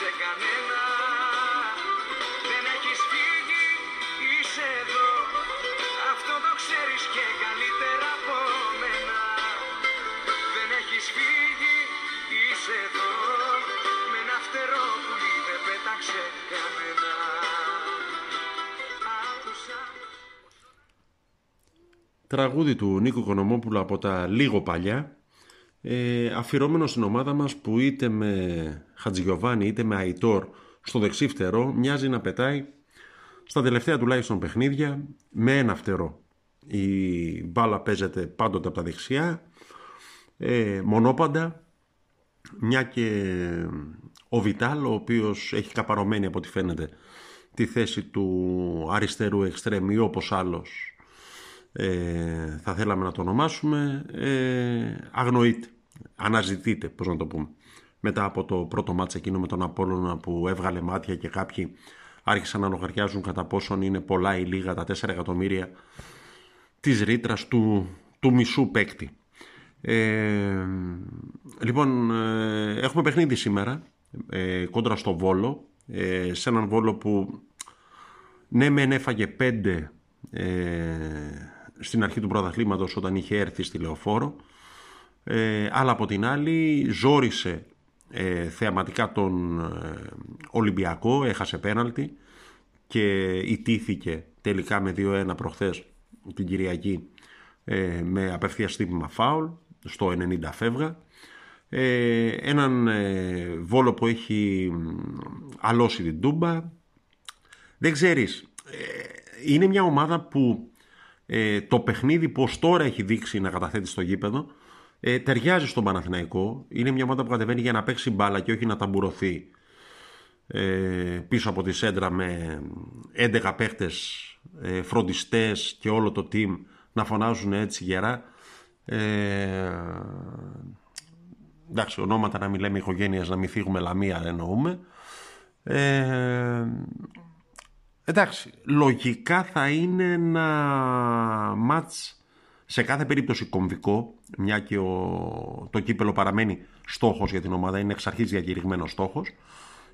πέταξε κανένα. Δεν έχεις φύγει, είσαι εδώ. Αυτό το ξέρεις και καλύτερα από μένα. Δεν έχεις φύγει, είσαι εδώ. Με ένα φτερό πουλί δεν πέταξε κανένα Άκουσα. Τραγούδι του Νίκου Κονομόπουλου από τα λίγο παλιά ε, αφιερώμενο στην ομάδα μας που είτε με Χατζηγιοβάνι είτε με Αϊτόρ στο δεξί φτερό μοιάζει να πετάει στα τελευταία τουλάχιστον παιχνίδια με ένα φτερό. Η μπάλα παίζεται πάντοτε από τα δεξιά, ε, μονόπαντα, μια και ο Βιτάλ, ο οποίος έχει καπαρωμένη από ό,τι φαίνεται τη θέση του αριστερού εξτρέμι όπως άλλος ε, θα θέλαμε να το ονομάσουμε, ε, αγνοείται, αναζητείται, πώς να το πούμε. Μετά από το πρώτο μάτς εκείνο με τον Απόλλωνα που έβγαλε μάτια και κάποιοι άρχισαν να λογαριάζουν κατά πόσον είναι πολλά ή λίγα τα 4 εκατομμύρια της ρήτρας του, του μισού παίκτη. Ε, λοιπόν, ε, έχουμε παιχνίδι σήμερα ε, κόντρα στο Βόλο, ε, σε έναν Βόλο που ναι μεν έφαγε πέντε στην αρχή του πρωταθλήματος όταν είχε έρθει στη Λεωφόρο. Ε, αλλά από την άλλη ζόρισε ε, θεαματικά τον ε, Ολυμπιακό, έχασε πέναλτι και ιτήθηκε τελικά με 2-1 προχθές την Κυριακή ε, με απευθείας στύπημα φάουλ στο 90 φεύγα. Ε, έναν Βόλο που έχει αλώσει την Τούμπα. Δεν ξέρεις είναι μια ομάδα που ε, το παιχνίδι που τώρα έχει δείξει να καταθέτει στο γήπεδο ε, ταιριάζει στον Παναθηναϊκό. Είναι μια ομάδα που κατεβαίνει για να παίξει μπάλα και όχι να ταμπουρωθεί ε, πίσω από τη σέντρα με 11 παίχτες ε, φροντιστές και όλο το team να φωνάζουν έτσι γερά. Ε, εντάξει, ονόματα να μην λέμε οικογένειας, να μην φύγουμε λαμία εννοούμε. Ε, Εντάξει, λογικά θα είναι ένα μάτς σε κάθε περίπτωση κομβικό, μια και ο, το κύπελο παραμένει στόχος για την ομάδα, είναι εξ αρχής διακηρυγμένος στόχος.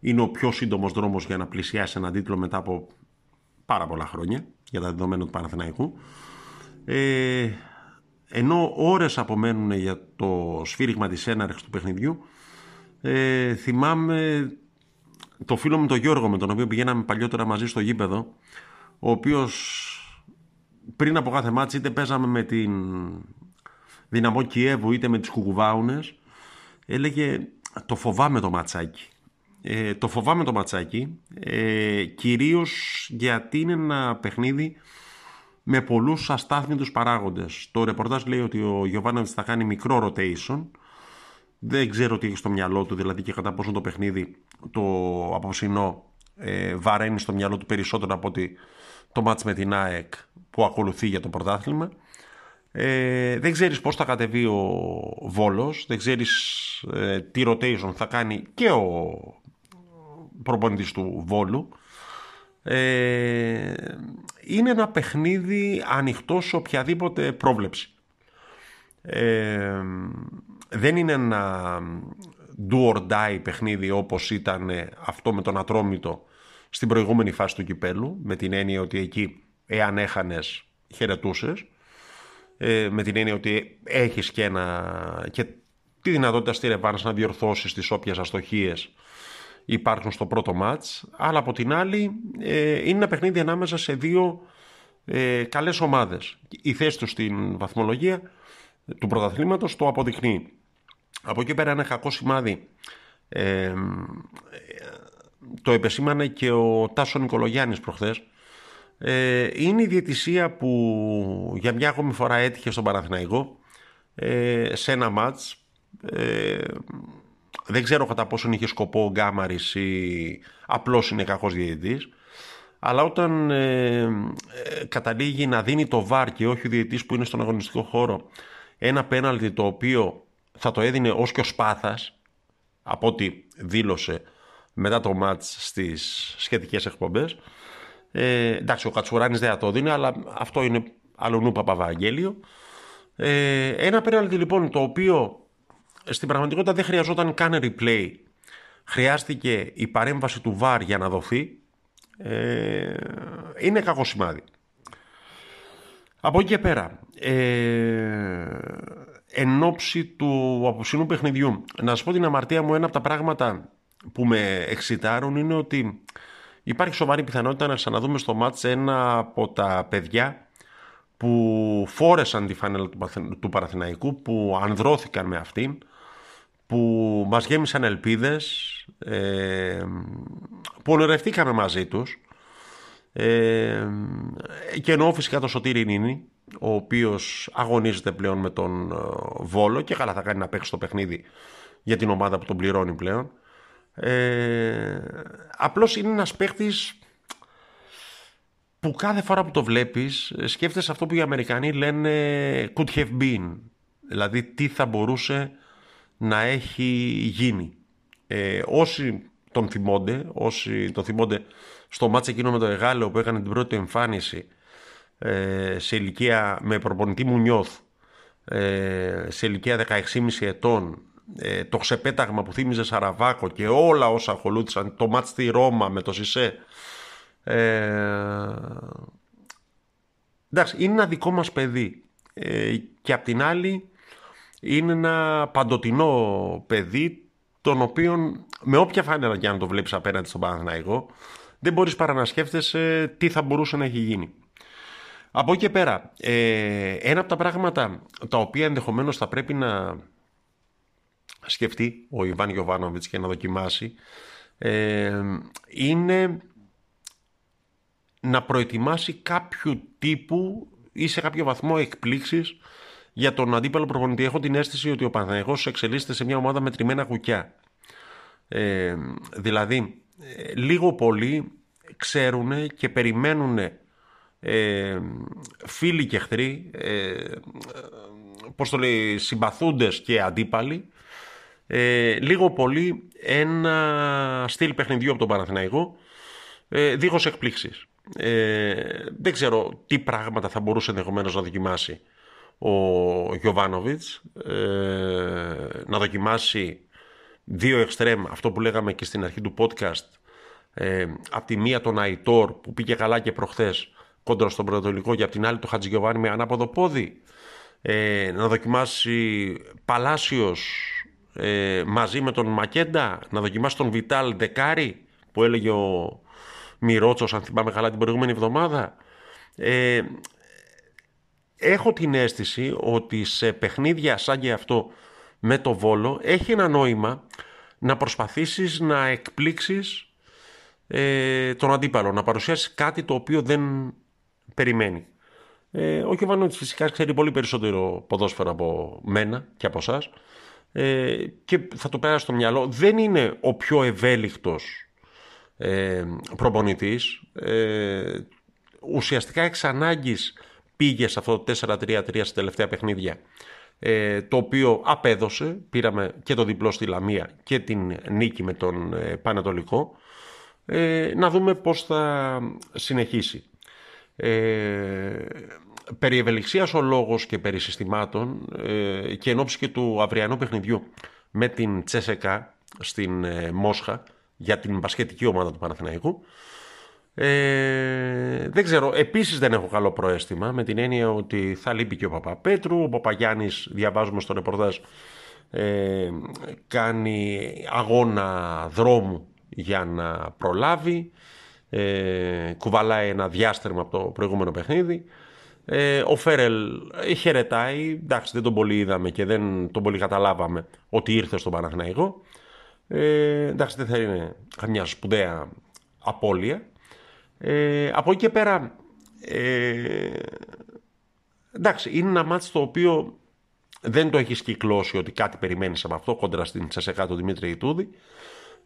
Είναι ο πιο σύντομος δρόμος για να πλησιάσει έναν τίτλο μετά από πάρα πολλά χρόνια, για τα δεδομένα του Παναθηναϊκού. Ε, ενώ ώρες απομένουν για το σφύριγμα της έναρξης του παιχνιδιού, ε, θυμάμαι το φίλο μου τον Γιώργο με τον οποίο πηγαίναμε παλιότερα μαζί στο γήπεδο ο οποίος πριν από κάθε μάτς είτε παίζαμε με την Δυναμό Κιέβου είτε με τις Κουκουβάουνες έλεγε το φοβάμαι το ματσάκι ε, το φοβάμαι το ματσάκι ε, κυρίως γιατί είναι ένα παιχνίδι με πολλούς αστάθμιτους παράγοντες. Το ρεπορτάζ λέει ότι ο Γιωβάνοβιτς θα κάνει μικρό rotation δεν ξέρω τι έχει στο μυαλό του, δηλαδή και κατά πόσο το παιχνίδι το απόψινό ε, βαραίνει στο μυαλό του περισσότερο από ότι το μάτς με την ΑΕΚ που ακολουθεί για το πρωτάθλημα. Ε, δεν ξέρεις πώς θα κατεβεί ο Βόλος, δεν ξέρεις ε, τι rotation θα κάνει και ο προπονητής του Βόλου. Ε, είναι ένα παιχνίδι ανοιχτό σε οποιαδήποτε πρόβλεψη. Ε, δεν είναι ένα do or die παιχνίδι όπως ήταν αυτό με τον Ατρόμητο στην προηγούμενη φάση του κυπέλου με την έννοια ότι εκεί εάν έχανες χαιρετούσες. Ε, με την έννοια ότι έχεις και, ένα, και τη δυνατότητα στη Ρεβάνς να διορθώσεις τις όποιες αστοχίες υπάρχουν στο πρώτο μάτς. Αλλά από την άλλη ε, είναι ένα παιχνίδι ανάμεσα σε δύο ε, καλές ομάδες. Η θέση τους στην βαθμολογία του πρωταθλήματος το αποδεικνύει από εκεί πέρα ένα κακό σημάδι ε, το επεσήμανε και ο Τάσο Νικολογιάννης προχθές. Ε, είναι η διαιτησία που για μια ακόμη φορά έτυχε στον Παναθηναϊκό ε, σε ένα μάτς. Ε, δεν ξέρω κατά πόσον είχε σκοπό ο Γκάμαρης ή απλώς είναι κακός διαιτητής αλλά όταν ε, ε, καταλήγει να δίνει το βάρ και όχι ο διαιτητής που είναι στον αγωνιστικό χώρο ένα πέναλτι το οποίο θα το έδινε ως και ο Σπάθας από ό,τι δήλωσε μετά το μάτς στις σχετικές εκπομπές. Ε, εντάξει ο Κατσουράνης δεν θα το δίνει αλλά αυτό είναι αλλονού Παπαβαγγέλιο. Ε, ένα πέναλτι λοιπόν το οποίο στην πραγματικότητα δεν χρειαζόταν καν replay. Χρειάστηκε η παρέμβαση του ΒΑΡ για να δοθεί, ε, είναι κακό σημάδι. Από εκεί και πέρα, ε, εν ώψη του απόψινού παιχνιδιού, να σας πω την αμαρτία μου, ένα από τα πράγματα που με εξητάρουν είναι ότι υπάρχει σοβαρή πιθανότητα να ξαναδούμε στο μάτς ένα από τα παιδιά που φόρεσαν τη φανέλα του Παραθυναϊκού, που ανδρώθηκαν με αυτήν, που μας γέμισαν ελπίδες, ε, που ονειρευτήκαμε μαζί τους. Ε, και εννοώ φυσικά το Σωτήρι Νίνη, ο οποίος αγωνίζεται πλέον με τον ε, Βόλο και καλά θα κάνει να παίξει το παιχνίδι για την ομάδα που τον πληρώνει πλέον. Ε, απλώς είναι ένας παίχτης που κάθε φορά που το βλέπεις σκέφτεσαι αυτό που οι Αμερικανοί λένε could have been. Δηλαδή τι θα μπορούσε να έχει γίνει. Ε, όσοι τον θυμώνται, όσοι τον θυμώνται στο μάτς εκείνο με το Εγάλεο που έκανε την πρώτη εμφάνιση ε, σε ηλικία με προπονητή Μουνιώθ ε, σε ηλικία 16,5 ετών ε, το ξεπέταγμα που θύμιζε Σαραβάκο και όλα όσα ακολούθησαν το μάτς στη Ρώμα με το Σισε ε, εντάξει είναι ένα δικό μας παιδί ε, και απ' την άλλη είναι ένα παντοτινό παιδί τον οποίο με όποια φάνερα και αν το βλέπεις απέναντι στον Παναθηναϊκό δεν μπορείς παρά να σκέφτεσαι τι θα μπορούσε να έχει γίνει. Από εκεί και πέρα, ε, ένα από τα πράγματα τα οποία ενδεχομένως θα πρέπει να σκεφτεί ο Ιβάν Γιωβάνοβιτς και να δοκιμάσει ε, είναι να προετοιμάσει κάποιου τύπου ή σε κάποιο βαθμό εκπλήξεις για τον αντίπαλο προπονητή. Έχω την αίσθηση ότι ο Παναθηναϊκός εξελίσσεται σε μια ομάδα με τριμμένα κουκιά. Ε, δηλαδή, ε, λίγο πολύ ξέρουν και περιμένουν ε, φίλοι και εχθροί, ε, πώς το λέει, συμπαθούντες και αντίπαλοι, ε, λίγο πολύ ένα στυλ παιχνιδιού από τον Παναθηναϊκό, ε, δίχως εκπλήξεις. Ε, δεν ξέρω τι πράγματα θα μπορούσε ενδεχομένως να δοκιμάσει ο Γιωβάνοβιτς, ε, να δοκιμάσει δύο εξτρέμ, αυτό που λέγαμε και στην αρχή του podcast, ε, από τη μία τον Αϊτόρ που πήγε καλά και προχθές κόντρα στον Πρωτολικό και από την άλλη το Χατζηγιοβάνι με ανάποδο πόδι. Ε, να δοκιμάσει Παλάσιος ε, μαζί με τον Μακέντα, να δοκιμάσει τον Βιτάλ Δεκάρη που έλεγε ο Μιρότσος αν θυμάμαι καλά την προηγούμενη εβδομάδα. Ε, έχω την αίσθηση ότι σε παιχνίδια σαν και αυτό με το Βόλο έχει ένα νόημα να προσπαθήσεις να εκπλήξεις ε, τον αντίπαλο, να παρουσιάσεις κάτι το οποίο δεν περιμένει. Ε, ο Κιβάνοβιτς φυσικά ξέρει πολύ περισσότερο ποδόσφαιρο από μένα και από εσάς. Ε, και θα το πέρασε στο μυαλό. Δεν είναι ο πιο ευέλικτος ε, προπονητής. Ε, ουσιαστικά εξ ανάγκης πήγε σε αυτό το 4-3-3 στα τελευταία παιχνίδια ε, το οποίο απέδωσε, πήραμε και το διπλό στη Λαμία και την νίκη με τον ε, Πανατολικό, ε, να δούμε πώς θα συνεχίσει. Ε, περί ευελιξίας ο λόγος και περί συστημάτων ε, και εν και του αυριανού παιχνιδιού με την Τσέσεκα στην ε, Μόσχα για την μπασκετική ομάδα του Παναθηναϊκού. Ε, δεν ξέρω, επίσης δεν έχω καλό προέστημα με την έννοια ότι θα λείπει και ο Παπαπέτρου, ο Παπαγιάννης διαβάζουμε στο ρεπορτάζ ε, κάνει αγώνα δρόμου για να προλάβει ε, κουβαλάει ένα διάστρεμα από το προηγούμενο παιχνίδι. Ε, ο Φέρελ χαιρετάει. Εντάξει δεν τον πολύ είδαμε και δεν τον πολύ καταλάβαμε ότι ήρθε στον Παναχναϊκό ε, εντάξει δεν θα είναι καμιά σπουδαία απώλεια. Ε, από εκεί και πέρα, ε, εντάξει, είναι ένα μάτι το οποίο δεν το έχεις κυκλώσει ότι κάτι περιμένεις από αυτό κόντρα στην Τσεσεκά του Δημήτρη Ιτούδη.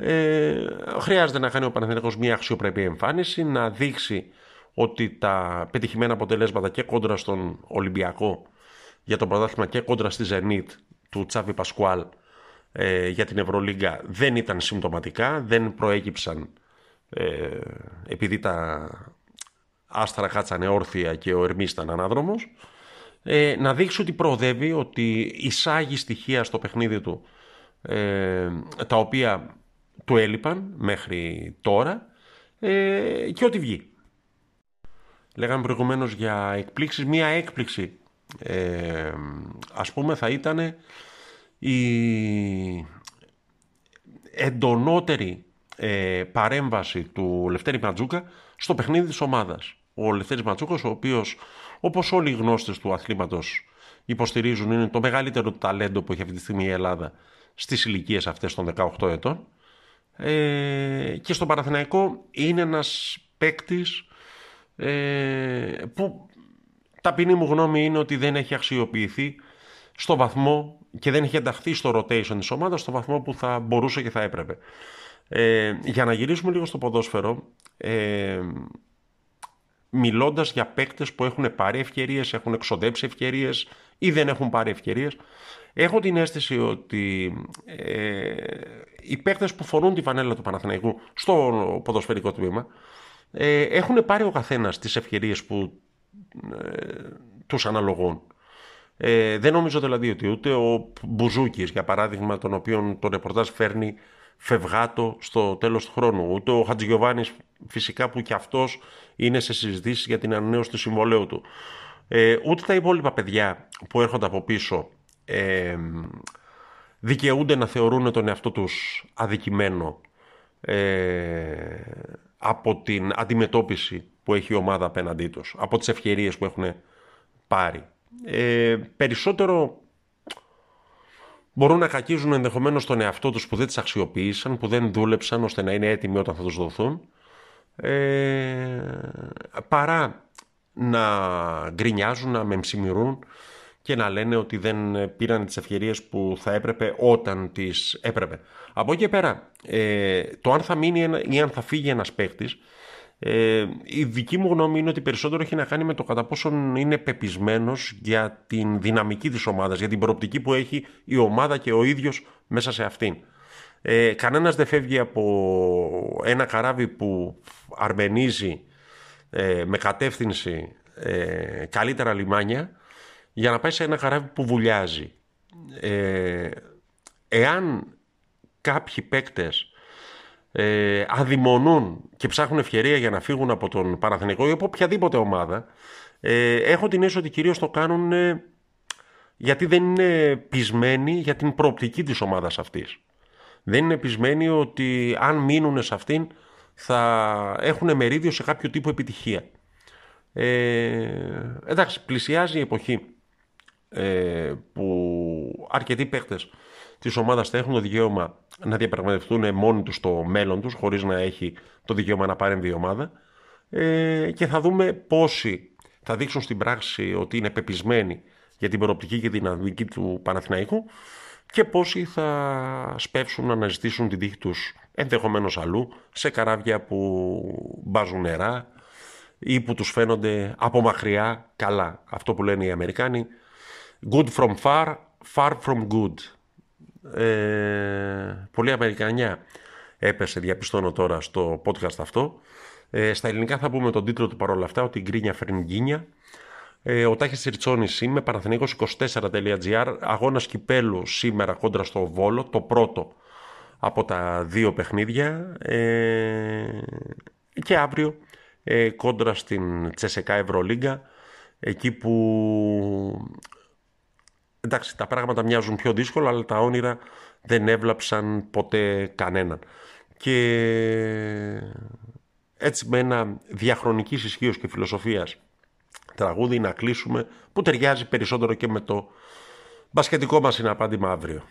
Ε, χρειάζεται να κάνει ο Παναθηναϊκός μια αξιοπρεπή εμφάνιση, να δείξει ότι τα πετυχημένα αποτελέσματα και κόντρα στον Ολυμπιακό για το πρωτάθλημα και κόντρα στη Ζενίτ του Τσάβη Πασκουάλ ε, για την Ευρωλίγκα δεν ήταν συμπτωματικά, δεν προέκυψαν ε, επειδή τα άστρα κάτσανε όρθια και ο Ερμής ήταν ανάδρομος, ε, να δείξει ότι προοδεύει, ότι εισάγει στοιχεία στο παιχνίδι του, ε, τα οποία του έλειπαν μέχρι τώρα ε, και ό,τι βγει. Λέγαμε προηγουμένως για εκπλήξεις, μία έκπληξη ε, ας πούμε θα ήταν η εντονότερη ε, παρέμβαση του Λευτέρη Ματζούκα στο παιχνίδι της ομάδας. Ο Λευτέρης Ματζούκος, ο οποίος όπως όλοι οι γνώστες του αθλήματος υποστηρίζουν είναι το μεγαλύτερο ταλέντο που έχει αυτή τη στιγμή η Ελλάδα στις ηλικίες αυτές των 18 ετών ε, και στο Παναθηναϊκό είναι ένας παίκτης ε, που ταπεινή μου γνώμη είναι ότι δεν έχει αξιοποιηθεί στο βαθμό και δεν έχει ενταχθεί στο rotation της ομάδας στο βαθμό που θα μπορούσε και θα έπρεπε. Ε, για να γυρίσουμε λίγο στο ποδόσφαιρο, ε, μιλώντας για παίκτες που έχουν πάρει ευκαιρίες, έχουν εξοδέψει ευκαιρίες ή δεν έχουν πάρει ευκαιρίες, έχω την αίσθηση ότι ε, οι παίκτες που φορούν τη φανέλα του Παναθηναϊκού στο ποδοσφαιρικό τμήμα ε, έχουν πάρει ο καθένας τις ευκαιρίες που ε, τους αναλογούν. Ε, δεν νομίζω δηλαδή ότι ούτε ο Μπουζούκης, για παράδειγμα, τον οποίο το ρεπορτάζ φέρνει φευγάτο στο τέλος του χρόνου, ούτε ο Χατζηγιοβάνης φυσικά που και αυτός είναι σε συζητήσεις για την ανανέωση του συμβολέου του, ε, ούτε τα υπόλοιπα παιδιά που έρχονται από πίσω ε, δικαιούνται να θεωρούν τον εαυτό τους αδικημένο ε, από την αντιμετώπιση που έχει η ομάδα απέναντί τους, από τις ευκαιρίες που έχουν πάρει. Ε, περισσότερο μπορούν να κακίζουν ενδεχομένως τον εαυτό τους που δεν τις αξιοποίησαν, που δεν δούλεψαν ώστε να είναι έτοιμοι όταν θα τους δοθούν, ε, παρά να γκρινιάζουν, να μεμψημυρούν και να λένε ότι δεν πήραν τις ευκαιρίες που θα έπρεπε όταν τις έπρεπε. Από εκεί πέρα, ε, το αν θα μείνει ή αν θα φύγει ένας παίκτης ε, η δική μου γνώμη είναι ότι περισσότερο έχει να κάνει με το κατά πόσον είναι πεπισμένος για την δυναμική της ομάδας, για την προοπτική που έχει η ομάδα και ο ίδιος μέσα σε αυτήν. Ε, κανένας δεν φεύγει από ένα καράβι που αρμενίζει ε, με κατεύθυνση ε, καλύτερα λιμάνια για να πάει σε ένα καράβι που βουλιάζει. Ε, εάν κάποιοι παίκτες ε, αδειμονούν και ψάχνουν ευκαιρία για να φύγουν από τον Παναθηνικό ή από οποιαδήποτε ομάδα, ε, έχω την αίσθηση ότι κυρίως το κάνουν ε, γιατί δεν είναι πεισμένοι για την προοπτική της ομάδας αυτής. Δεν είναι πεισμένοι ότι αν μείνουν σε αυτήν θα έχουν μερίδιο σε κάποιο τύπο επιτυχία. Ε, εντάξει, πλησιάζει η εποχή ε, που αρκετοί παίχτες της ομάδας θα έχουν το δικαίωμα να διαπραγματευτούν μόνοι τους το μέλλον τους χωρίς να έχει το δικαίωμα να πάρει η ομάδα ε, και θα δούμε πόσοι θα δείξουν στην πράξη ότι είναι πεπισμένοι για την προοπτική και την αδική του Παναθηναϊκού και πόσοι θα σπεύσουν να αναζητήσουν την τύχη τους ενδεχομένως αλλού σε καράβια που μπάζουν νερά ή που τους φαίνονται από μακριά καλά. Αυτό που λένε οι Αμερικάνοι good from far, far from good ε, πολύ Αμερικανιά έπεσε, διαπιστώνω τώρα στο podcast αυτό. Ε, στα ελληνικά θα πούμε τον τίτλο του παρόλα αυτά, ότι η γκρίνια φέρνει γκίνια. Ε, ο Τάχης Ριτσόνης είμαι, παραθενίκος24.gr, αγώνας κυπέλου σήμερα κόντρα στο Βόλο, το πρώτο από τα δύο παιχνίδια ε, και αύριο ε, κόντρα στην Τσεσεκά Ευρωλίγκα, εκεί που εντάξει, τα πράγματα μοιάζουν πιο δύσκολα, αλλά τα όνειρα δεν έβλαψαν ποτέ κανέναν. Και έτσι με ένα διαχρονικής ισχύως και φιλοσοφίας τραγούδι να κλείσουμε που ταιριάζει περισσότερο και με το μπασκετικό μας συναπάντημα αύριο.